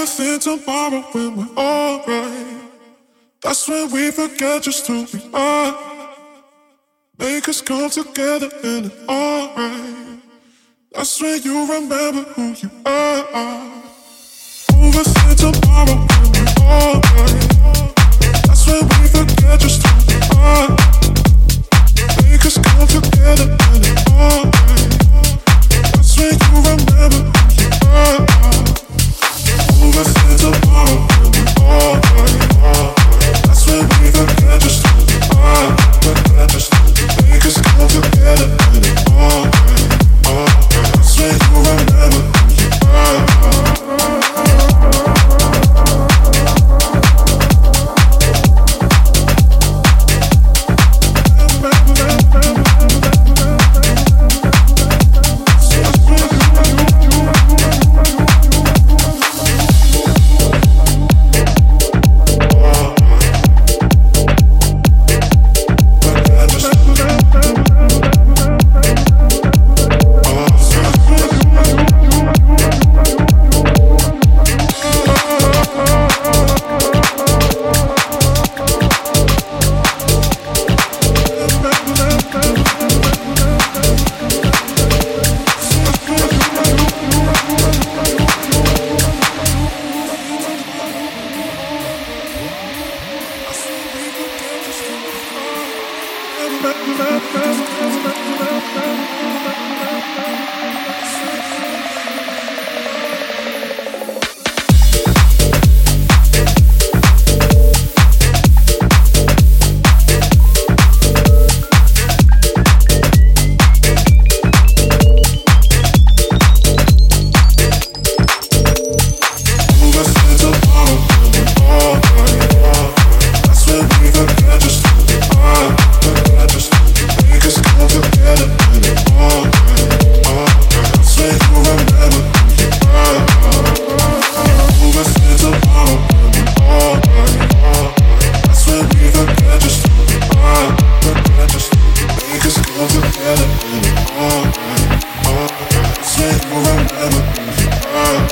never think tomorrow when we're alright. That's when we forget just who we are. Make us come together in it's alright. That's when you remember who you are. Overthink tomorrow. Thank you. take what I'm